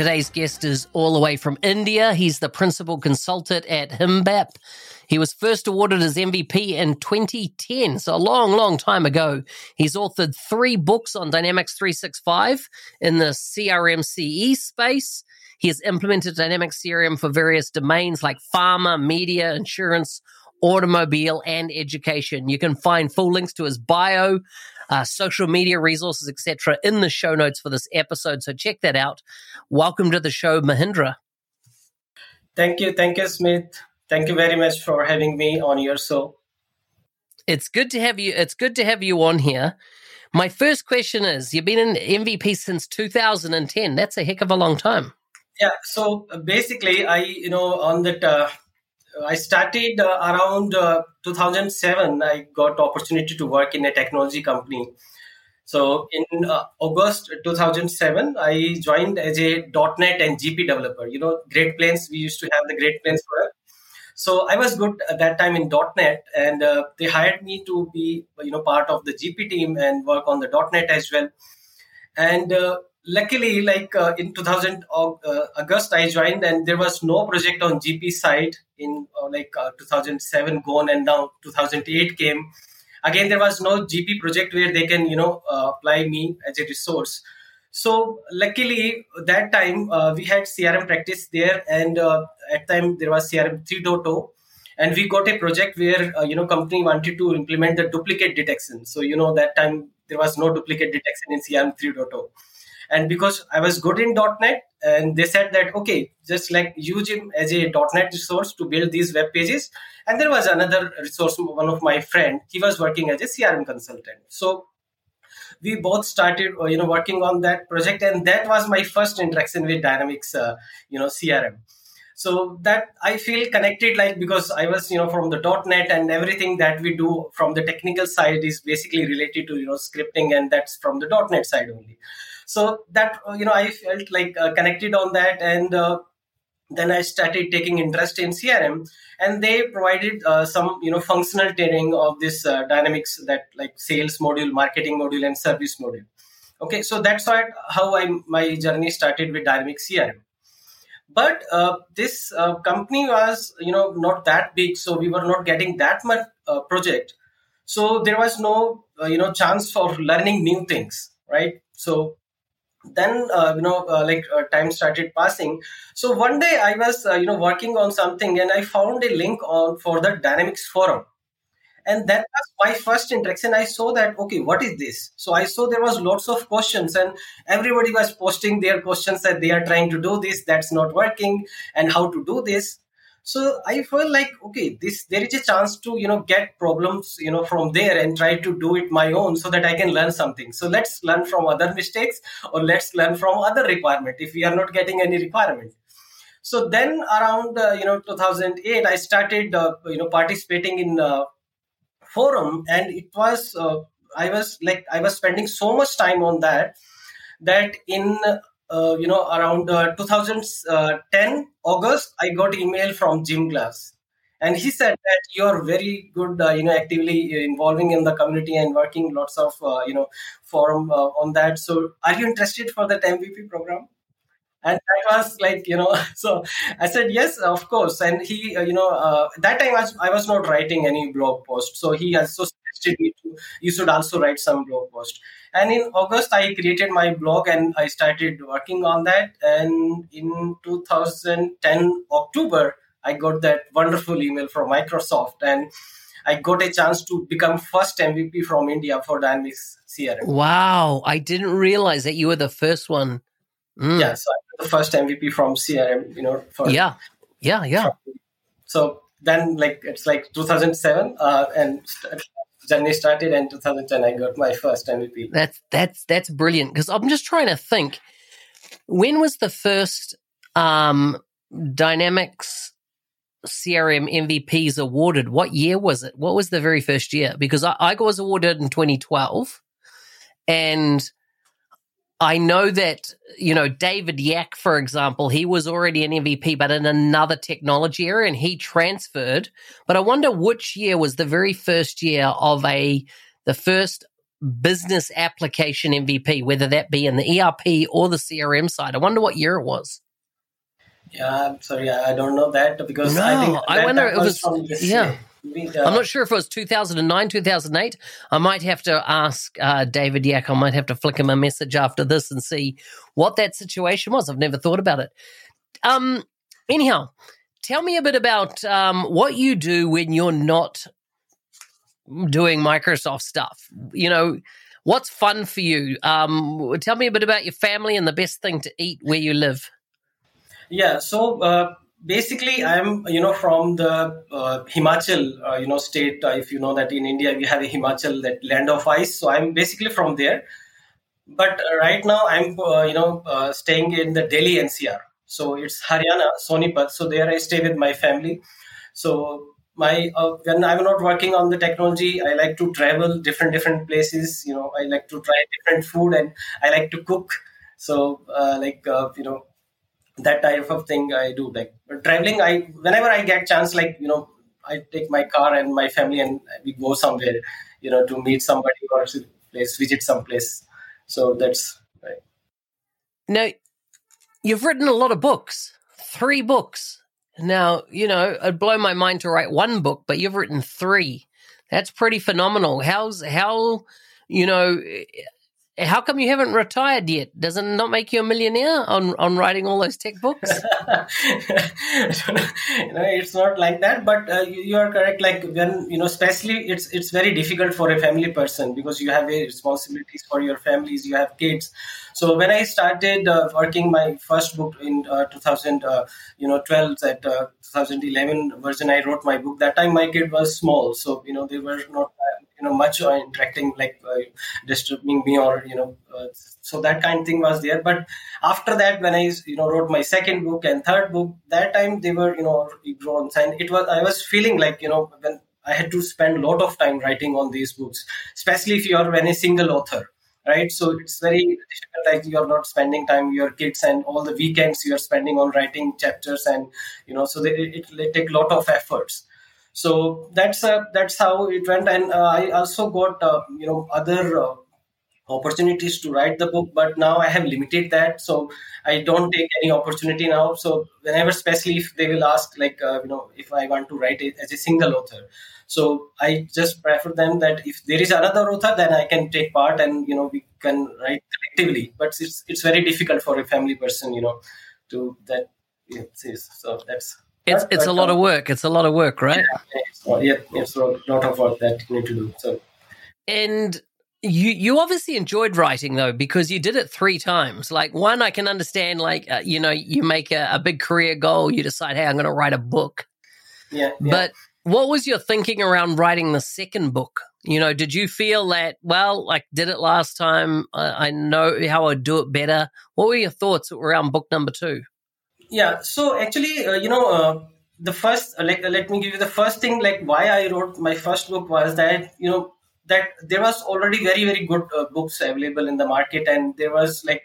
Today's guest is all the way from India. He's the principal consultant at Himbap. He was first awarded as MVP in 2010, so a long, long time ago. He's authored three books on Dynamics 365 in the CRM CE space. He has implemented Dynamics CRM for various domains like pharma, media, insurance, automobile, and education. You can find full links to his bio, uh, social media resources, etc., in the show notes for this episode. So check that out. Welcome to the show, Mahender. Thank you. Thank you, Smith. Thank you very much for having me on your show. It's good to have you. It's good to have you on here. My first question is you've been an MVP since 2010. That's a heck of a long time. Yeah. So basically, I, you know, on that, uh, I started uh, around uh, 2007. I got opportunity to work in a technology company. So in uh, August 2007, I joined as a .NET and GP developer. You know, Great Plains. We used to have the Great Plains product. So I was good at that time in .NET, and uh, they hired me to be, you know, part of the GP team and work on the .NET as well. And uh, luckily, like uh, in 2000 uh, August, I joined, and there was no project on GP side in uh, like uh, 2007 gone, and now 2008 came. Again, there was no GP project where they can, you know, uh, apply me as a resource. So luckily, that time uh, we had CRM practice there, and at time there was CRM 3.0 and we got a project where uh, you know company wanted to implement the duplicate detection so you know that time there was no duplicate detection in crm 3.0 and because I was good in .NET, and they said that okay, just like use him as a .NET resource to build these web pages. And there was another resource, one of my friend, he was working as a CRM consultant. So we both started, uh, you know, working on that project, and that was my first interaction with Dynamics, uh, you know, CRM so that i feel connected like because i was you know from the net and everything that we do from the technical side is basically related to you know scripting and that's from the net side only. So that you know i felt like uh, connected on that and uh, then i started taking interest in crm and they provided uh, some you know functional training of this uh, dynamics that like sales module marketing module and service module. Okay so that's how i my journey started with dynamic crm but uh, this uh, company was you know not that big so we were not getting that much uh, project. So there was no uh, you know chance for learning new things right? So then uh, you know uh, like time started passing. So one day i was you know working on something and i found a link on for the dynamics forum and that was my first interaction. I saw that okay what is this? So i saw there was lots of questions and everybody was posting their questions that they are trying to do this that's not working and how to do this. So i felt like okay this there is a chance to you know get problems you know from there and try to do it my own so that i can learn something. So let's learn from other mistakes or let's learn from other requirement if we are not getting any requirement. So then around uh, you know 2008 i started uh, you know participating in uh, forum and it was uh, i was like i was spending so much time on that that in uh, you know, around uh, 2010 August, I got email from Jim Glass, and he said that you're very good, uh, you know, actively involving in the community and working lots of, uh, you know, forum uh, on that. So, are you interested for that MVP program? And that was like, you know, so I said yes, of course. And he, uh, you know, that time I was, I was not writing any blog post, so he also suggested me to you should also write some blog post and in august i created my blog and i started working on that and in 2010 october i got that wonderful email from microsoft and i got a chance to become first mvp from india for dynamics crm Wow, I didn't realize that you were the first one. Mm. yeah so the first mvp from crm you know for Yeah. Yeah, yeah. so then like it's like 2007 uh, and journey started and 2010 i got my first mvp That's that's that's brilliant because I'm just trying to think. When was the first um, Dynamics CRM MVPs awarded? What year was it? What was the very first year? Because I, I was awarded in 2012, and I know that you know David Yack, for example, he was already an MVP, but in another technology area, and he transferred. But I wonder which year was the very first year of a the first business application MVP, whether that be in the ERP or the CRM side. I wonder what year it was. yeah i'm sorry i I don't know that because i No, think I wonder that if it was- from this yeah. year. Uh, I'm not sure if it was 2009, 2008. I might have to ask uh, David Yack. I might have to flick him a message after this and see what that situation was. I've never thought about it. Um, anyhow, tell me a bit about um, what you do when you're not doing Microsoft stuff. You know, what's fun for you? Um, tell me a bit about your family and the best thing to eat where you live. Yeah, so uh, basically, I'm you know from the uh, Himachal uh, you know state. Uh, if you know that in India we have a Himachal, that land of ice. So I'm basically from there. But uh, right now I'm uh, you know uh, staying in the Delhi NCR. So it's Haryana, Sonipat. So there I stay with my family. So my when I'm not working on the technology, I like to travel different different places. You know, I like to try different food and I like to cook. So like you know that type of thing I do. Like traveling, I whenever I get chance, like you know, I take my car and my family and we go somewhere, you know, to meet somebody or to place, visit some place. So that's right. Now, you've written a lot of books, three books. Now, you know, it'd blow my mind to write one book, but you've written three. That's pretty phenomenal. How's, how, you know, how come you haven't retired yet? Does it not make you a millionaire on, on writing all those tech books? know, it's not like that, but uh, you, you are correct. Like when you know, especially it's it's very difficult for a family person because you have responsibilities for your families. You have kids. So when I started uh, working my first book in uh, 2000, uh, you know, 12 at uh, 2011 version, I wrote my book. That time my kid was small, so you know they were not uh, you know much interacting like disturbing me or you know. So that kind of thing was there, but after that when i you know wrote my second book and third book that time they were you know grown and it was i was feeling like you know when i had to spend a lot of time writing on these books especially if you are when a single author right? So it's very difficult like you're not spending time with your kids and all the weekends you're spending on writing chapters and you know so they, it, take a lot of efforts. So that's uh, that's how it went. And uh, i also got uh, you know other uh, opportunities to write the book but now i have limited that so i don't take any opportunity now so whenever especially if they will ask like uh, you know if i want to write it as a single author so i just prefer them that if there is another author then i can take part and you know we can write collectively but it's it's very difficult for a family person you know to that it is so that's It's, it's a lot of work. It's a lot of work, right? it's, yeah, it's a lot of work that you need to do so And you you obviously enjoyed writing though because you did it three times. Like one, I can understand. Like uh, you know, you make a, a big career goal, you decide, hey, I'm going to write a book. yeah, yeah. But what was your thinking around writing the second book? You know, did you feel that well, like did it last time? Uh, I know how I'd do it better. What were your thoughts around book number two? yeah so actually uh, you know uh, the first uh, like uh, let me give you the first thing like why i wrote my first book was that you know that there was already very very good uh, books available in the market and there was like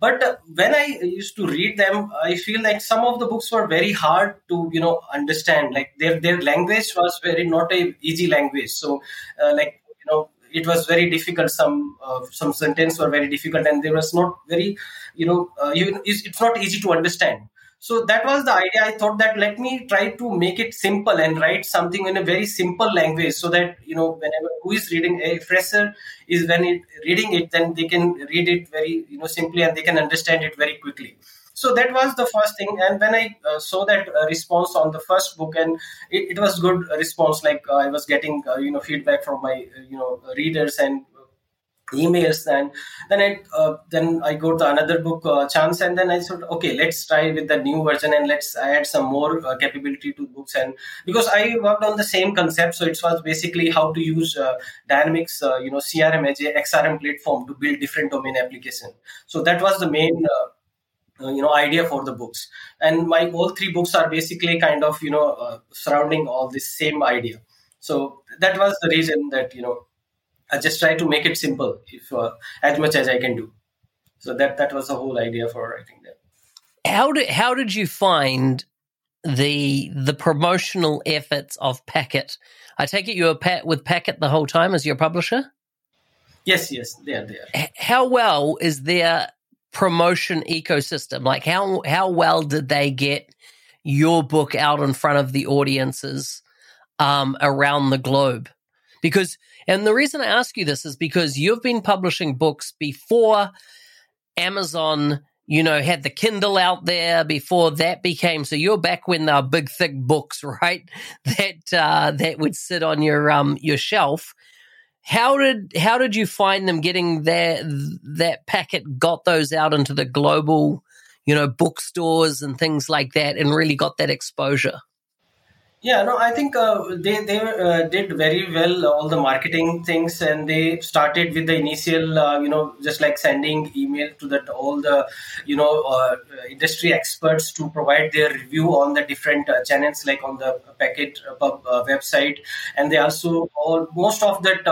but uh, when i used to read them i feel like some of the books were very hard to you know understand. Like their their language was very not a easy language. So uh, like you know it was very difficult. Some uh, some sentence were very difficult and there was not very you know uh, you, it's, it's not easy to understand so that was the idea. I thought that let me try to make it simple and write something in a very simple language so that you know whenever who is reading a fresher is when it reading it then they can read it very you know simply and they can understand it very quickly. So that was the first thing. And when i uh, saw that uh, response on the first book and it, it was good response like uh, i was getting uh, you know feedback from my uh, you know readers and emails and then i uh, then i go to another book uh, chance and then i said okay let's try with the new version and let's add some more uh, capability to books. And because i worked on the same concept so it was basically how to use uh, dynamics uh, you know crm as a xrm platform to build different domain application. So that was the main uh, you know idea for the books. And my all three books are basically kind of you know surrounding all this same idea. So that was the reason that you know I just try to make it simple, if uh, as much as I can do. So that that was the whole idea for writing that. How did how did you find the the promotional efforts of Packt? I take it you were pat with Packt the whole time as your publisher. Yes, yes, they are there. How well is their promotion ecosystem? Like how how well did they get your book out in front of the audiences um, around the globe? Because and the reason I ask you this is because you've been publishing books before Amazon, you know, had the Kindle out there, before that became so you're back when they were big thick books, right? That uh, that would sit on your um your shelf. How did how did you find them getting that that Packt got those out into the global, you know, bookstores and things like that and really got that exposure? Yeah, no, I think uh, they they uh, did very well all the marketing things, and they started with the initial, uh, you know, just like sending email to that all the, you know, uh, industry experts to provide their review on the different uh, channels, like on the Packt pub uh, website, and they also all most of that.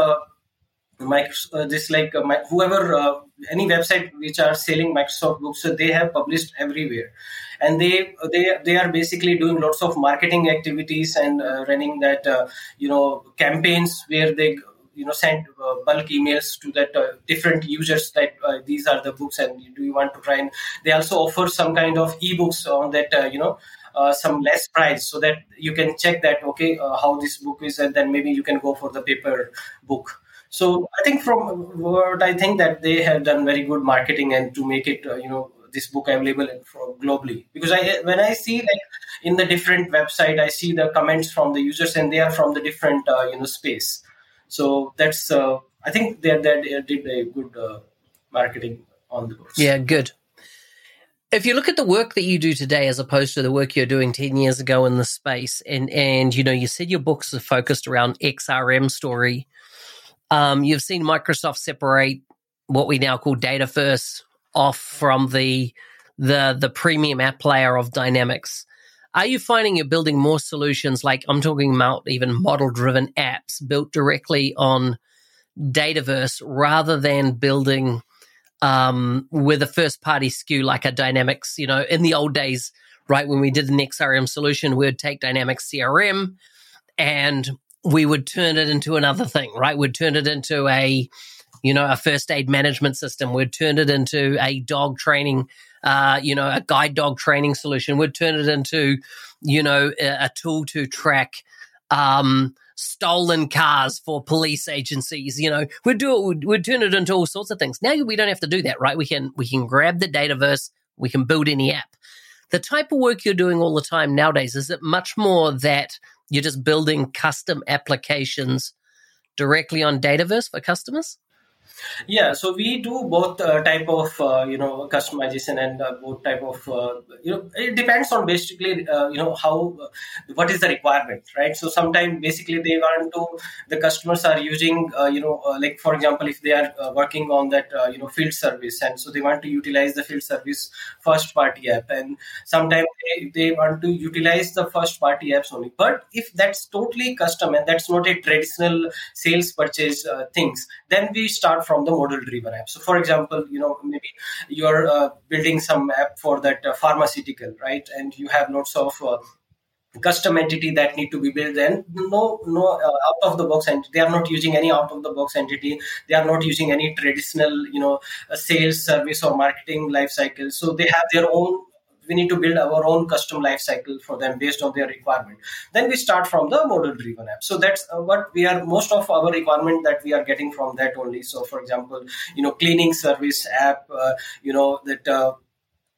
Microsoft, this like my, whoever any website which are selling Microsoft books, so they have published everywhere. And they they they are basically doing lots of marketing activities and uh, running that uh, you know campaigns where they you know send uh, bulk emails to that uh, different users that uh, these are the books and do you want to try and they also offer some kind of ebooks on that uh, you know uh, some less price so that you can check that okay uh, how this book is and then maybe you can go for the paper book so i think from what i think that they have done very good marketing and to make it you know this book available globally. Because i when i see like in the different website i see the comments from the users and they are from the different uh, you know space. So that's uh, i think they, they did a good uh, marketing on the books yeah good. If you look at the work that you do today as opposed to the work you're doing 10 years ago in the space and and you know you said your books are focused around xrm story um, you've seen microsoft separate what we now call Dataverse off from the the the premium app layer of Dynamics. Are you finding you're building more solutions like I'm talking about even model driven apps built directly on Dataverse rather than building um, with a first party SKU like a Dynamics? You know, in the old days, right, when we did an XRM solution, we would take Dynamics CRM and we would turn it into another thing, right? We'd turn it into a you know, a first aid management system. We'd turn it into a dog training, uh, you know, a guide dog training solution. We'd turn it into, you know, a, a tool to track um, stolen cars for police agencies. You know, we'd do it. We'd, we'd turn it into all sorts of things. Now we don't have to do that, right? We can we can grab the Dataverse. We can build any app. The type of work you're doing all the time nowadays is it much more that you're just building custom applications directly on Dataverse for customers? Yeah, so we do both uh, type of uh, you know customization and uh, both type of uh, you know it depends on basically uh, you know how uh, what is the requirement, right? So sometimes basically they want to the customers are using you know like for example if they are working on that you know field service and so they want to utilize the field service first party app and sometimes they, they want to utilize the first party apps only. But if that's totally custom and that's not a traditional sales purchase things, then we start from the model driven app. So for example you know maybe you're uh, building some app for that uh, pharmaceutical right? And you have lots of uh, custom entity that need to be built and no no uh, out of the box entity they are not using any out of the box entity. They are not using any traditional you know uh, sales service or marketing life cycle. So they have their own we need to build our own custom life cycle for them based on their requirement. Then we start from the model driven app. So that's uh, what we are most of our requirement that we are getting from that only. So for example you know cleaning service app uh, you know that uh,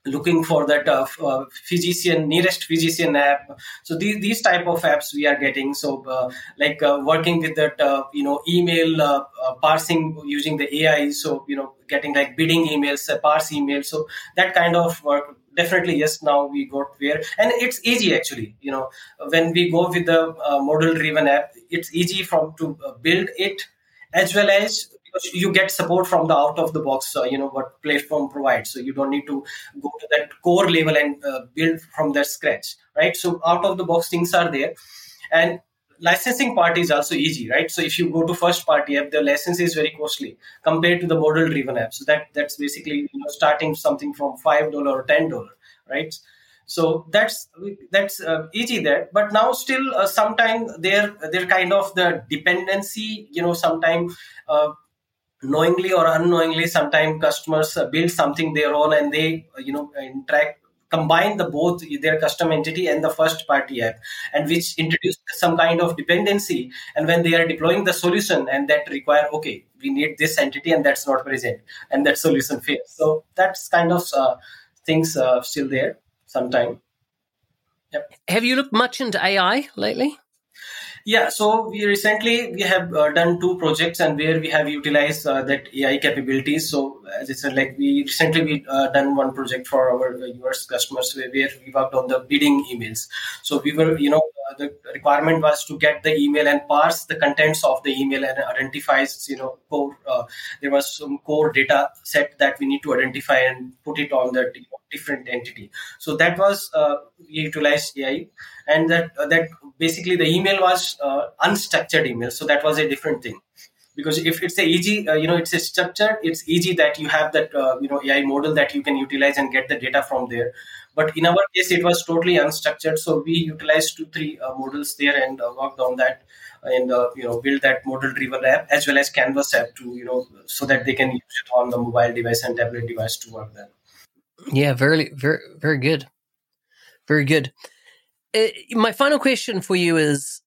looking for that uh, uh, physician nearest physician app. So these, these type of apps we are getting. So uh, like uh, working with that you know email parsing using the ai so you know getting like bidding emails parse emails. So that kind of work definitely yes now we got where and it's easy actually. You know when we go with the model driven app it's easy from to build it as well as you get support from the out of the box uh, you know what platform provides. So you don't need to go to that core level and uh, build from that scratch right? So out of the box things are there. And licensing part is also easy right? So if you go to first party app the license is very costly compared to the model driven app. So that that's basically you know starting something from five dollar or ten dollar right? So that's that's uh, easy there. But now still uh, sometime they're they're kind of the dependency you know sometimes. uh, knowingly or unknowingly sometimes customers uh, build something their own and they you know interact combine the both their custom entity and the first party app and which introduce some kind of dependency. And when they are deploying the solution and that require okay we need this entity and that's not present and that solution fails. So that's kind of uh, things uh, still there sometime. Yep. have you looked much into ai lately yeah, so we recently we have uh, done two projects and where we have utilized uh, that AI capabilities. So as I said, like we recently we uh, done one project for our US customers where, where we worked on the bidding emails. So we were, you know, uh, the requirement was to get the email and parse the contents of the email and identifies, you know, core. Uh, there was some core data set that we need to identify and put it on that you know, different entity. So that was uh, utilized AI, and that that basically the email was uh, unstructured email. So that was a different thing. Because if it's a easy uh, you know it's a structure it's easy that you have that uh, you know ai model that you can utilize and get the data from there. But in our case it was totally unstructured. So we utilized two three uh, models there and uh, worked on that and uh, you know build that model driven app as well as canvas app to you know so that they can use it on the mobile device and tablet device to work there yeah very very very good very good uh, my final question for you is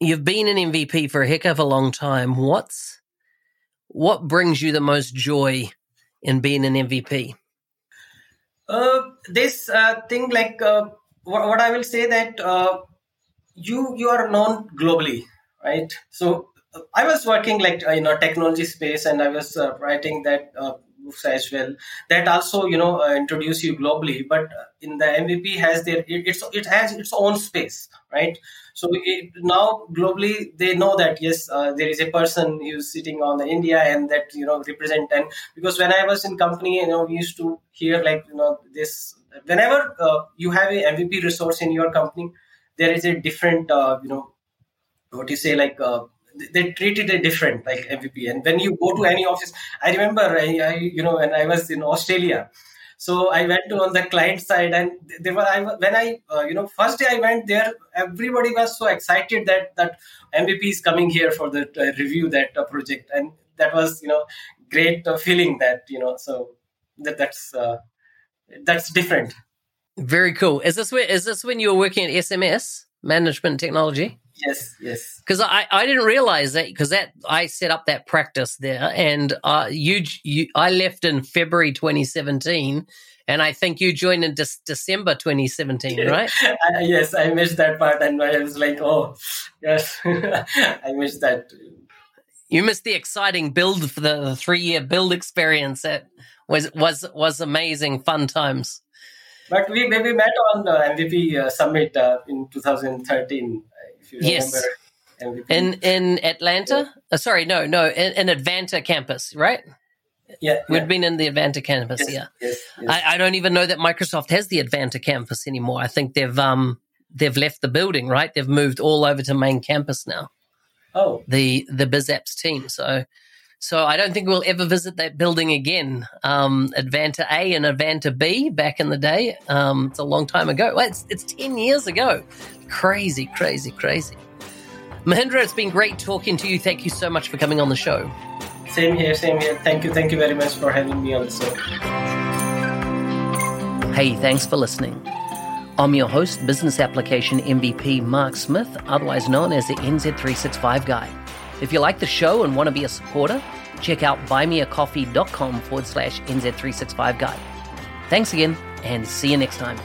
you've been an MVP for a heck of a long time. What's what brings you the most joy in being an MVP? Uh, this uh, thing, like uh, what, I will say that uh, you you are known globally, right? So uh, I was working like in a technology space, and I was uh, writing that books as well. That also you know uh, introduce you globally but in the mvp has their it, it's it has its own space right? So it, now globally they know that yes uh, there is a person who's sitting on the india and that you know represent and because when i was in company you know we used to hear like you know this whenever uh, you have a mvp resource in your company there is a different uh, you know what you say like uh, they treated it different, like MVP. And when you go to any office, I remember, I, I you know, when I was in Australia, so I went to on the client side, and they were I, when I uh, you know first day I went there, everybody was so excited that that MVP is coming here for the uh, review that uh, project, and that was you know great uh, feeling that you know so that that's uh, that's different. Very cool. Is this where is this when you were working at SMS Management Technology? Yes, yes. Because I, I didn't realize that because that I set up that practice there, and uh, you, you I left in February 2017, and I think you joined in De- December 2017, right? yes, I missed that part, and I was like, oh, yes, I missed that. You missed the exciting build for the three year build experience. That was was was amazing, fun times. But we maybe met on the MVP uh, summit uh, in 2013 yes. In in Atlanta? Yeah. Uh, sorry, no, no, in, in Advanta campus, right? Yeah, we'd yeah. been in the Advanta campus. Yes, yeah, yes, yes. I, I, don't even know that Microsoft has the Advanta campus anymore. I think they've um they've left the building. Right, they've moved all over to main campus now. Oh, the the BizApps team. So so I don't think we'll ever visit that building again. Um, Advanta A and Advanta B back in the day. Um, it's a long time ago. Well, it's, it's 10 years ago. Crazy, crazy, crazy. Mahender, it's been great talking to you. Thank you so much for coming on the show. Same here, same here. Thank you, thank you very much for having me on the show. Hey, thanks for listening. I'm your host, Business Application MVP Mark Smith, otherwise known as the NZ365 Guy. If you like the show and want to be a supporter, check out buymeacoffee.com forward slash NZ365 Guy. Thanks again, and see you next time.